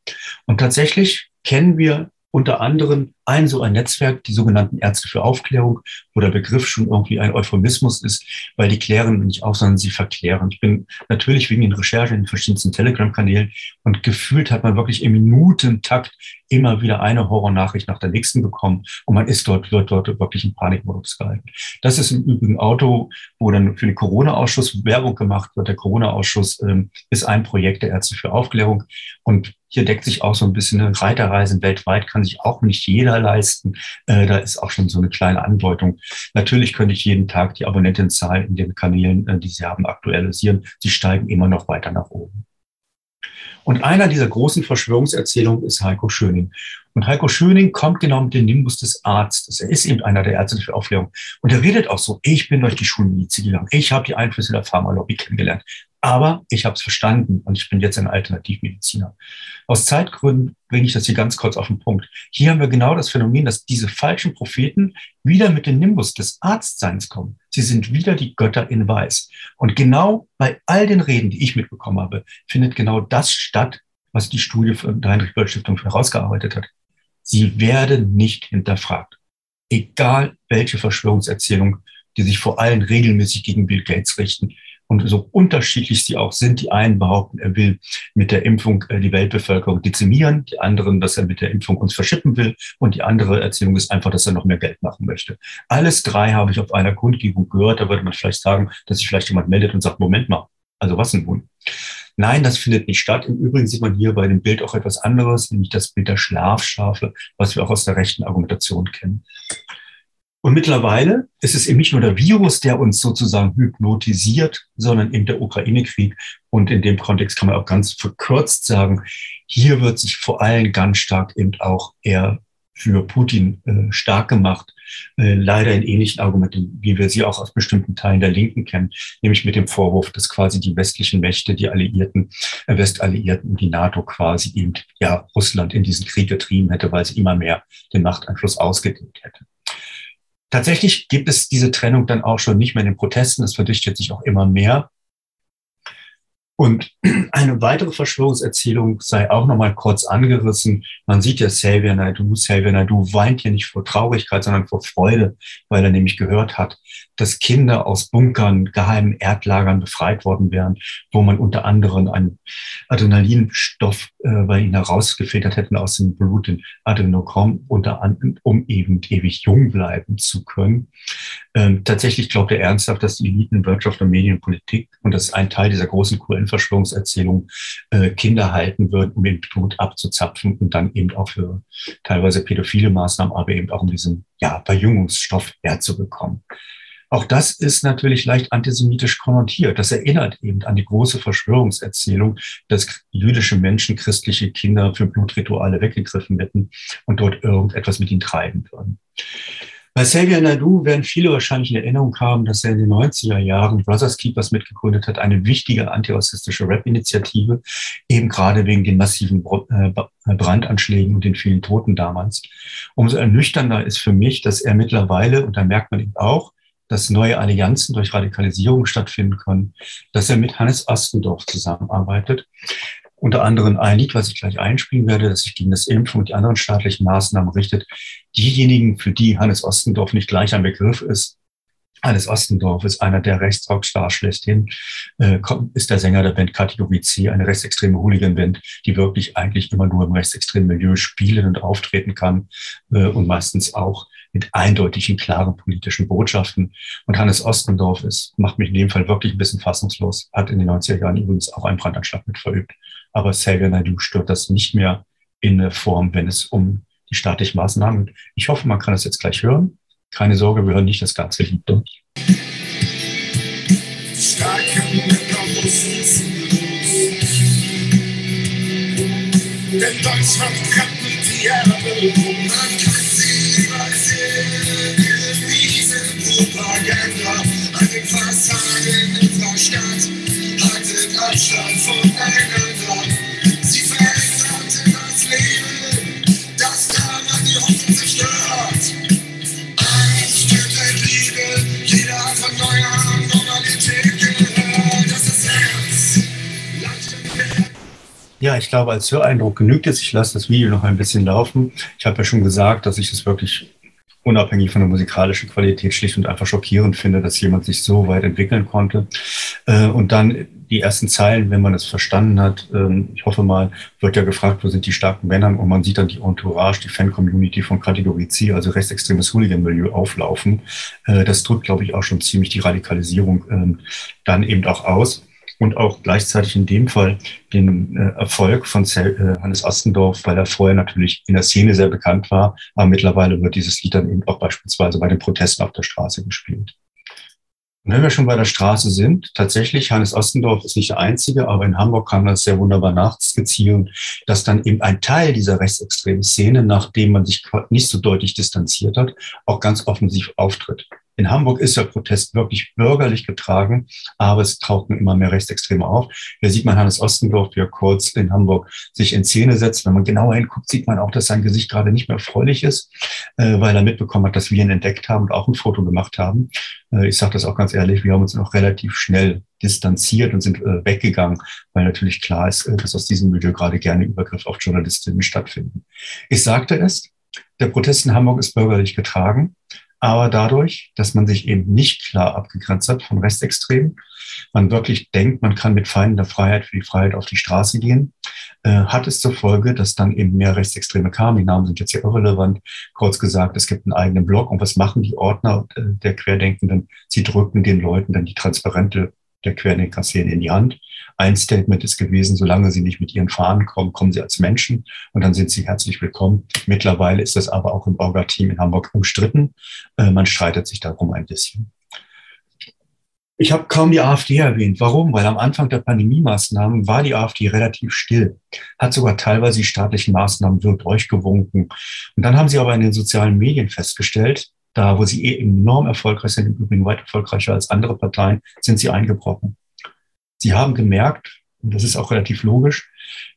Und tatsächlich kennen wir unter anderem ein so ein Netzwerk, die sogenannten Ärzte für Aufklärung, wo der Begriff schon irgendwie ein Euphemismus ist, weil die klären nicht auf, sondern sie verklären. Ich bin natürlich wegen den Recherchen in den verschiedensten Telegram-Kanälen und gefühlt hat man wirklich im Minutentakt immer wieder eine Horrornachricht nach der nächsten bekommen und man ist dort, wird dort wirklich im Panikmodus gehalten. Das ist im Übrigen Auto, wo dann für den Corona-Ausschuss Werbung gemacht wird. Der Corona-Ausschuss ähm, ist ein Projekt der Ärzte für Aufklärung und hier deckt sich auch so ein bisschen eine Reiterreisen weltweit, kann sich auch nicht jeder leisten. Äh, da ist auch schon so eine kleine Andeutung. Natürlich könnte ich jeden Tag die Abonnentenzahl in den Kanälen, äh, die Sie haben, aktualisieren. Sie steigen immer noch weiter nach oben. Und einer dieser großen Verschwörungserzählungen ist Heiko Schöning. Und Heiko Schöning kommt genau mit dem Nimbus des Arztes. Er ist eben einer der Ärzte für Aufklärung. Und er redet auch so, ich bin durch die Schulmedizin gegangen. Ich habe die Einflüsse der Pharmalobby kennengelernt. Aber ich habe es verstanden und ich bin jetzt ein Alternativmediziner. Aus Zeitgründen bringe ich das hier ganz kurz auf den Punkt. Hier haben wir genau das Phänomen, dass diese falschen Propheten wieder mit dem Nimbus des Arztseins kommen. Sie sind wieder die Götter in Weiß. Und genau bei all den Reden, die ich mitbekommen habe, findet genau das statt, was die Studie von der Heinrich-Böll-Stiftung herausgearbeitet hat. Sie werden nicht hinterfragt. Egal welche Verschwörungserzählung, die sich vor allem regelmäßig gegen Bill Gates richten, und so unterschiedlich sie auch sind. Die einen behaupten, er will mit der Impfung äh, die Weltbevölkerung dezimieren, die anderen, dass er mit der Impfung uns verschippen will und die andere Erzählung ist einfach, dass er noch mehr Geld machen möchte. Alles drei habe ich auf einer Kundgebung gehört. Da würde man vielleicht sagen, dass sich vielleicht jemand meldet und sagt, Moment mal, also was denn nun? Nein, das findet nicht statt. Im Übrigen sieht man hier bei dem Bild auch etwas anderes, nämlich das Bild der Schlafschafe, was wir auch aus der rechten Argumentation kennen. Und mittlerweile ist es eben nicht nur der Virus, der uns sozusagen hypnotisiert, sondern eben der Ukraine-Krieg. Und in dem Kontext kann man auch ganz verkürzt sagen, hier wird sich vor allem ganz stark eben auch eher für Putin äh, stark gemacht, äh, leider in ähnlichen Argumenten, wie wir sie auch aus bestimmten Teilen der Linken kennen, nämlich mit dem Vorwurf, dass quasi die westlichen Mächte, die Alliierten, äh, Westalliierten und die NATO quasi eben ja Russland in diesen Krieg getrieben hätte, weil sie immer mehr den Machteinfluss ausgedehnt hätte. Tatsächlich gibt es diese Trennung dann auch schon nicht mehr in den Protesten. Es verdichtet sich auch immer mehr. Und eine weitere Verschwörungserzählung sei auch nochmal kurz angerissen. Man sieht ja Xavier Naidoo, Xavier Naidoo weint ja nicht vor Traurigkeit, sondern vor Freude, weil er nämlich gehört hat, dass Kinder aus Bunkern, geheimen Erdlagern befreit worden wären, wo man unter anderem einen Adrenalinstoff äh, bei ihnen herausgefiltert hätten aus dem Blut, den Adenochrom, unter anderem, um eben ewig jung bleiben zu können. Ähm, tatsächlich glaubt er ernsthaft, dass die Eliten Wirtschaft und Medienpolitik, und das ist ein Teil dieser großen QN-Verschwörungserzählung, äh, Kinder halten würden, um den Blut abzuzapfen und dann eben auch für teilweise pädophile Maßnahmen, aber eben auch um diesen ja, Verjüngungsstoff herzubekommen. Auch das ist natürlich leicht antisemitisch konnotiert. Das erinnert eben an die große Verschwörungserzählung, dass jüdische Menschen christliche Kinder für Blutrituale weggegriffen hätten und dort irgendetwas mit ihnen treiben würden. Bei Xavier Nadu werden viele wahrscheinlich in Erinnerung haben, dass er in den 90er Jahren Brothers Keepers mitgegründet hat, eine wichtige antirassistische Rap-Initiative, eben gerade wegen den massiven äh, Brandanschlägen und den vielen Toten damals. Umso ernüchternder ist für mich, dass er mittlerweile, und da merkt man eben auch, dass neue Allianzen durch Radikalisierung stattfinden können, dass er mit Hannes Ostendorf zusammenarbeitet. Unter anderem ein Lied, was ich gleich einspielen werde, das sich gegen das Impfen und die anderen staatlichen Maßnahmen richtet. Diejenigen, für die Hannes Ostendorf nicht gleich ein Begriff ist, Hannes Ostendorf ist einer der Rechtsrockstars schlechthin, äh, ist der Sänger der Band Kategorie C, eine rechtsextreme Hooligan-Band, die wirklich eigentlich immer nur im rechtsextremen Milieu spielen und auftreten kann äh, und meistens auch mit eindeutigen, klaren politischen Botschaften. Und Hannes Ostendorf ist, macht mich in dem Fall wirklich ein bisschen fassungslos, hat in den 90er Jahren übrigens auch einen Brandanschlag mit verübt. Aber Xavier Naidu stört das nicht mehr in der Form, wenn es um die staatlichen Maßnahmen geht. Ich hoffe, man kann das jetzt gleich hören. Keine Sorge, wir hören nicht das ganze Lied. Durch. Denn Deutschland kann die Erde Propaganda an den Fassaden Ja, ich glaube, als Höreindruck genügt es. Ich lasse das Video noch ein bisschen laufen. Ich habe ja schon gesagt, dass ich es wirklich unabhängig von der musikalischen Qualität schlicht und einfach schockierend finde, dass jemand sich so weit entwickeln konnte. Äh, und dann die ersten Zeilen, wenn man es verstanden hat, ähm, ich hoffe mal, wird ja gefragt, wo sind die starken Männer? Und man sieht dann die Entourage, die Fan-Community von Kategorie C, also rechtsextremes Hooligan-Milieu auflaufen. Äh, das drückt, glaube ich, auch schon ziemlich die Radikalisierung ähm, dann eben auch aus und auch gleichzeitig in dem Fall den äh, Erfolg von äh, Hannes Ostendorf, weil er vorher natürlich in der Szene sehr bekannt war, aber mittlerweile wird dieses Lied dann eben auch beispielsweise bei den Protesten auf der Straße gespielt. Und wenn wir schon bei der Straße sind, tatsächlich, Hannes Ostendorf ist nicht der Einzige, aber in Hamburg kann man das sehr wunderbar nachskizzieren, dass dann eben ein Teil dieser rechtsextremen Szene, nachdem man sich nicht so deutlich distanziert hat, auch ganz offensiv auftritt. In Hamburg ist der Protest wirklich bürgerlich getragen, aber es tauchen immer mehr Rechtsextreme auf. Hier sieht man Hannes Ostendorf, wie er kurz in Hamburg sich in Szene setzt. Wenn man genauer hinguckt, sieht man auch, dass sein Gesicht gerade nicht mehr fröhlich ist, äh, weil er mitbekommen hat, dass wir ihn entdeckt haben und auch ein Foto gemacht haben. Äh, ich sage das auch ganz ehrlich, wir haben uns noch relativ schnell distanziert und sind äh, weggegangen, weil natürlich klar ist, dass aus diesem Milieu gerade gerne Übergriffe auf Journalistinnen stattfinden. Ich sagte es, der Protest in Hamburg ist bürgerlich getragen aber dadurch, dass man sich eben nicht klar abgegrenzt hat von Rechtsextremen, man wirklich denkt, man kann mit Feinden der Freiheit für die Freiheit auf die Straße gehen, äh, hat es zur Folge, dass dann eben mehr Rechtsextreme kamen. Die Namen sind jetzt hier irrelevant. Kurz gesagt, es gibt einen eigenen Blog. Und was machen die Ordner äh, der Querdenkenden? Sie drücken den Leuten dann die Transparente der Querdenker-Szene in die Hand. Ein Statement ist gewesen, solange Sie nicht mit Ihren Fahnen kommen, kommen Sie als Menschen und dann sind Sie herzlich willkommen. Mittlerweile ist das aber auch im Orga-Team in Hamburg umstritten. Äh, man streitet sich darum ein bisschen. Ich habe kaum die AfD erwähnt. Warum? Weil am Anfang der Pandemie-Maßnahmen war die AfD relativ still, hat sogar teilweise die staatlichen Maßnahmen wild durchgewunken. Und dann haben sie aber in den sozialen Medien festgestellt, da wo sie eh enorm erfolgreich sind, im Übrigen weit erfolgreicher als andere Parteien, sind sie eingebrochen. Sie haben gemerkt, und das ist auch relativ logisch,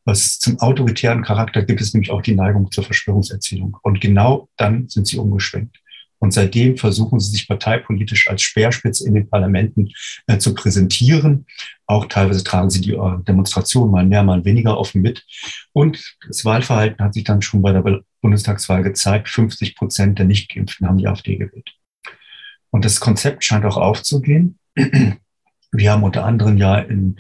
was zum autoritären Charakter gibt es nämlich auch die Neigung zur Verschwörungserzählung. Und genau dann sind sie umgeschwenkt. Und seitdem versuchen sie sich parteipolitisch als Speerspitze in den Parlamenten äh, zu präsentieren. Auch teilweise tragen sie die äh, Demonstrationen mal mehr, mal weniger offen mit. Und das Wahlverhalten hat sich dann schon bei der Bundestagswahl gezeigt. 50 Prozent der Nichtgeimpften haben die AfD gewählt. Und das Konzept scheint auch aufzugehen. Wir haben unter anderem ja in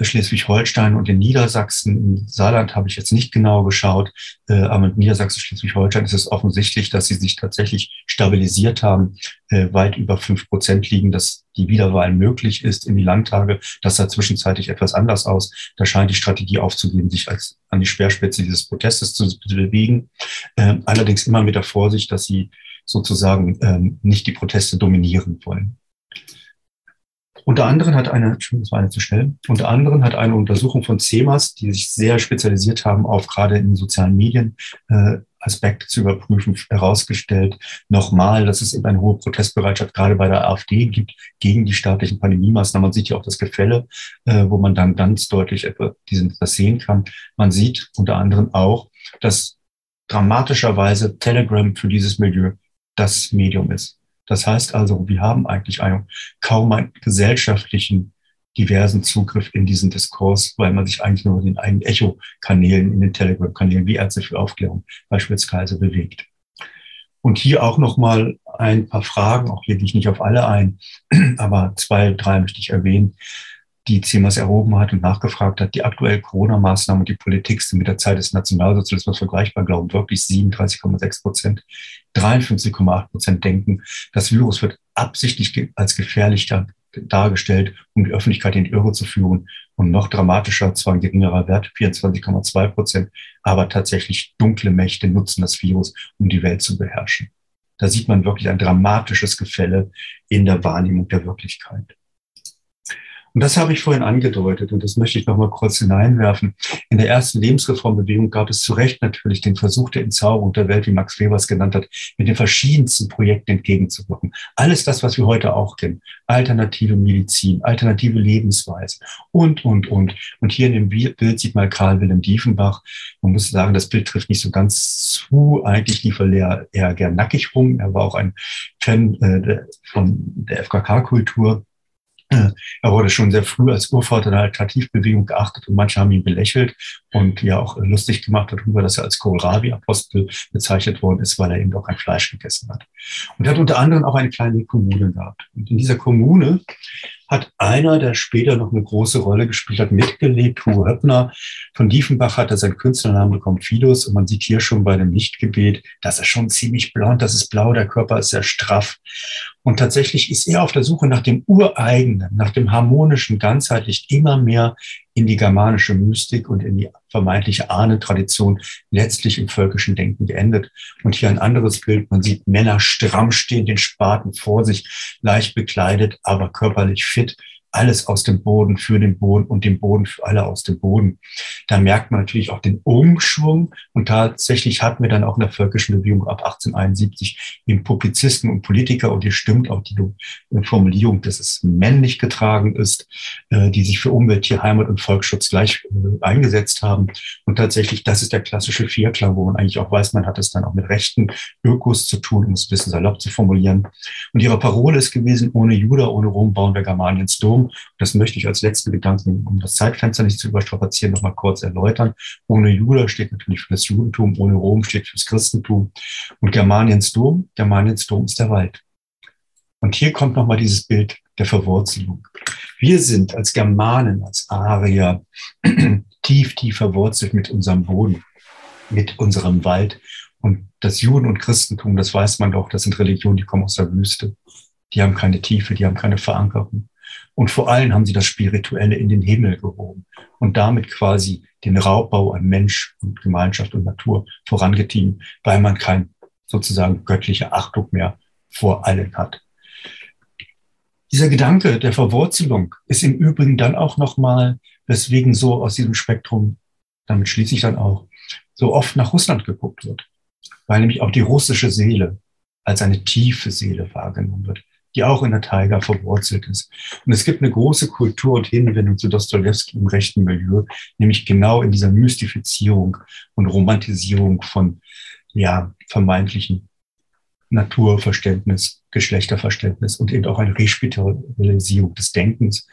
Schleswig-Holstein und in Niedersachsen. Im Saarland habe ich jetzt nicht genau geschaut, äh, aber in Niedersachsen, Schleswig-Holstein ist es offensichtlich, dass sie sich tatsächlich stabilisiert haben, äh, weit über fünf Prozent liegen, dass die Wiederwahl möglich ist in die Landtage. Das sah zwischenzeitlich etwas anders aus. Da scheint die Strategie aufzugeben, sich als an die Speerspitze dieses Protestes zu bewegen. Ähm, allerdings immer mit der Vorsicht, dass sie sozusagen ähm, nicht die Proteste dominieren wollen. Unter anderem hat eine, das war eine zu schnell, unter anderem hat eine Untersuchung von CEMAS, die sich sehr spezialisiert haben auf gerade in sozialen Medien, äh, Aspekte zu überprüfen, herausgestellt, nochmal, dass es eben eine hohe Protestbereitschaft gerade bei der AfD gibt gegen die staatlichen Pandemie-Maßnahmen. Man sieht ja auch das Gefälle, äh, wo man dann ganz deutlich etwa diesen, das sehen kann. Man sieht unter anderem auch, dass dramatischerweise Telegram für dieses Milieu das Medium ist. Das heißt also, wir haben eigentlich kaum einen gesellschaftlichen diversen Zugriff in diesen Diskurs, weil man sich eigentlich nur in den eigenen Echo-Kanälen, in den Telegram-Kanälen wie Ärzte für Aufklärung beispielsweise bewegt. Und hier auch nochmal ein paar Fragen, auch hier gehe ich nicht auf alle ein, aber zwei, drei möchte ich erwähnen die CEMAS erhoben hat und nachgefragt hat, die aktuellen Corona-Maßnahmen und die Politik sind mit der Zeit des Nationalsozialismus vergleichbar, glauben wirklich 37,6 Prozent. 53,8 Prozent denken, das Virus wird absichtlich als gefährlich dargestellt, um die Öffentlichkeit in die Irre zu führen. Und noch dramatischer, zwar ein geringerer Wert, 24,2 Prozent, aber tatsächlich dunkle Mächte nutzen das Virus, um die Welt zu beherrschen. Da sieht man wirklich ein dramatisches Gefälle in der Wahrnehmung der Wirklichkeit. Und das habe ich vorhin angedeutet und das möchte ich noch mal kurz hineinwerfen. In der ersten Lebensreformbewegung gab es zu Recht natürlich den Versuch der Entzauberung der Welt, wie Max Weber es genannt hat, mit den verschiedensten Projekten entgegenzuwirken. Alles das, was wir heute auch kennen. Alternative Medizin, alternative Lebensweise und, und, und. Und hier in dem Bild sieht man Karl Wilhelm Diefenbach. Man muss sagen, das Bild trifft nicht so ganz zu. Eigentlich lief er eher gern nackig rum. Er war auch ein Fan äh, von der FKK-Kultur. Er wurde schon sehr früh als Urvater der Alternativbewegung geachtet und manche haben ihn belächelt und ja auch lustig gemacht darüber, dass er als Kohlrabi-Apostel bezeichnet worden ist, weil er eben doch kein Fleisch gegessen hat. Und er hat unter anderem auch eine kleine Kommune gehabt. Und in dieser Kommune hat einer, der später noch eine große Rolle gespielt hat, mitgelebt, Hugo Höppner. Von Diefenbach hat er seinen Künstlernamen bekommen, Fidus. Und man sieht hier schon bei dem Lichtgebet, das ist schon ziemlich blond, das ist blau, der Körper ist sehr straff. Und tatsächlich ist er auf der Suche nach dem Ureigenen, nach dem harmonischen, ganzheitlich immer mehr in die germanische Mystik und in die vermeintliche Ahnentradition letztlich im völkischen Denken geendet. Und hier ein anderes Bild. Man sieht Männer stramm stehen, den Spaten vor sich, leicht bekleidet, aber körperlich fit. Alles aus dem Boden für den Boden und den Boden für alle aus dem Boden. Da merkt man natürlich auch den Umschwung und tatsächlich hatten wir dann auch in der völkischen Bewegung ab 1871 eben Publizisten und Politiker und hier stimmt auch die Formulierung, dass es männlich getragen ist, äh, die sich für Umwelt, Tier, Heimat und Volksschutz gleich äh, eingesetzt haben und tatsächlich, das ist der klassische Vierklang, wo man eigentlich auch weiß, man hat es dann auch mit rechten Ökos zu tun, um es ein bisschen salopp zu formulieren. Und ihre Parole ist gewesen, ohne Juda, ohne Rom bauen wir Germaniens Dom. Das möchte ich als letzten Gedanken, um das Zeitfenster nicht zu überstrapazieren, noch mal kurz erläutern. Ohne Juda steht natürlich für das Judentum, ohne Rom steht fürs Christentum. Und Germaniens Dom, Germaniens Dom ist der Wald. Und hier kommt noch mal dieses Bild der Verwurzelung. Wir sind als Germanen, als Arier tief, tief verwurzelt mit unserem Boden, mit unserem Wald. Und das Juden und Christentum, das weiß man doch, das sind Religionen, die kommen aus der Wüste. Die haben keine Tiefe, die haben keine Verankerung. Und vor allem haben sie das Spirituelle in den Himmel gehoben und damit quasi den Raubbau an Mensch und Gemeinschaft und Natur vorangetrieben, weil man kein sozusagen göttliche Achtung mehr vor allen hat. Dieser Gedanke der Verwurzelung ist im Übrigen dann auch nochmal, weswegen so aus diesem Spektrum, damit schließe ich dann auch, so oft nach Russland geguckt wird, weil nämlich auch die russische Seele als eine tiefe Seele wahrgenommen wird, die auch in der Taiga verwurzelt ist. Und es gibt eine große Kultur und Hinwendung zu Dostoevsky im rechten Milieu, nämlich genau in dieser Mystifizierung und Romantisierung von ja, vermeintlichen Naturverständnis, Geschlechterverständnis und eben auch eine Respiritualisierung des Denkens.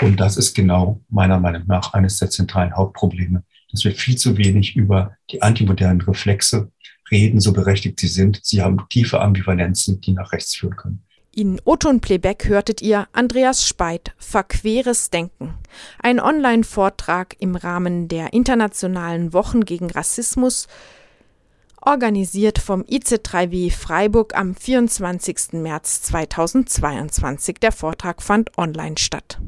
Und das ist genau meiner Meinung nach eines der zentralen Hauptprobleme, dass wir viel zu wenig über die antimodernen Reflexe reden, so berechtigt sie sind. Sie haben tiefe Ambivalenzen, die nach rechts führen können. In Oton Plebeck hörtet ihr Andreas Speit, Verqueres Denken. Ein Online-Vortrag im Rahmen der Internationalen Wochen gegen Rassismus organisiert vom IC3W Freiburg am 24. März 2022. Der Vortrag fand online statt.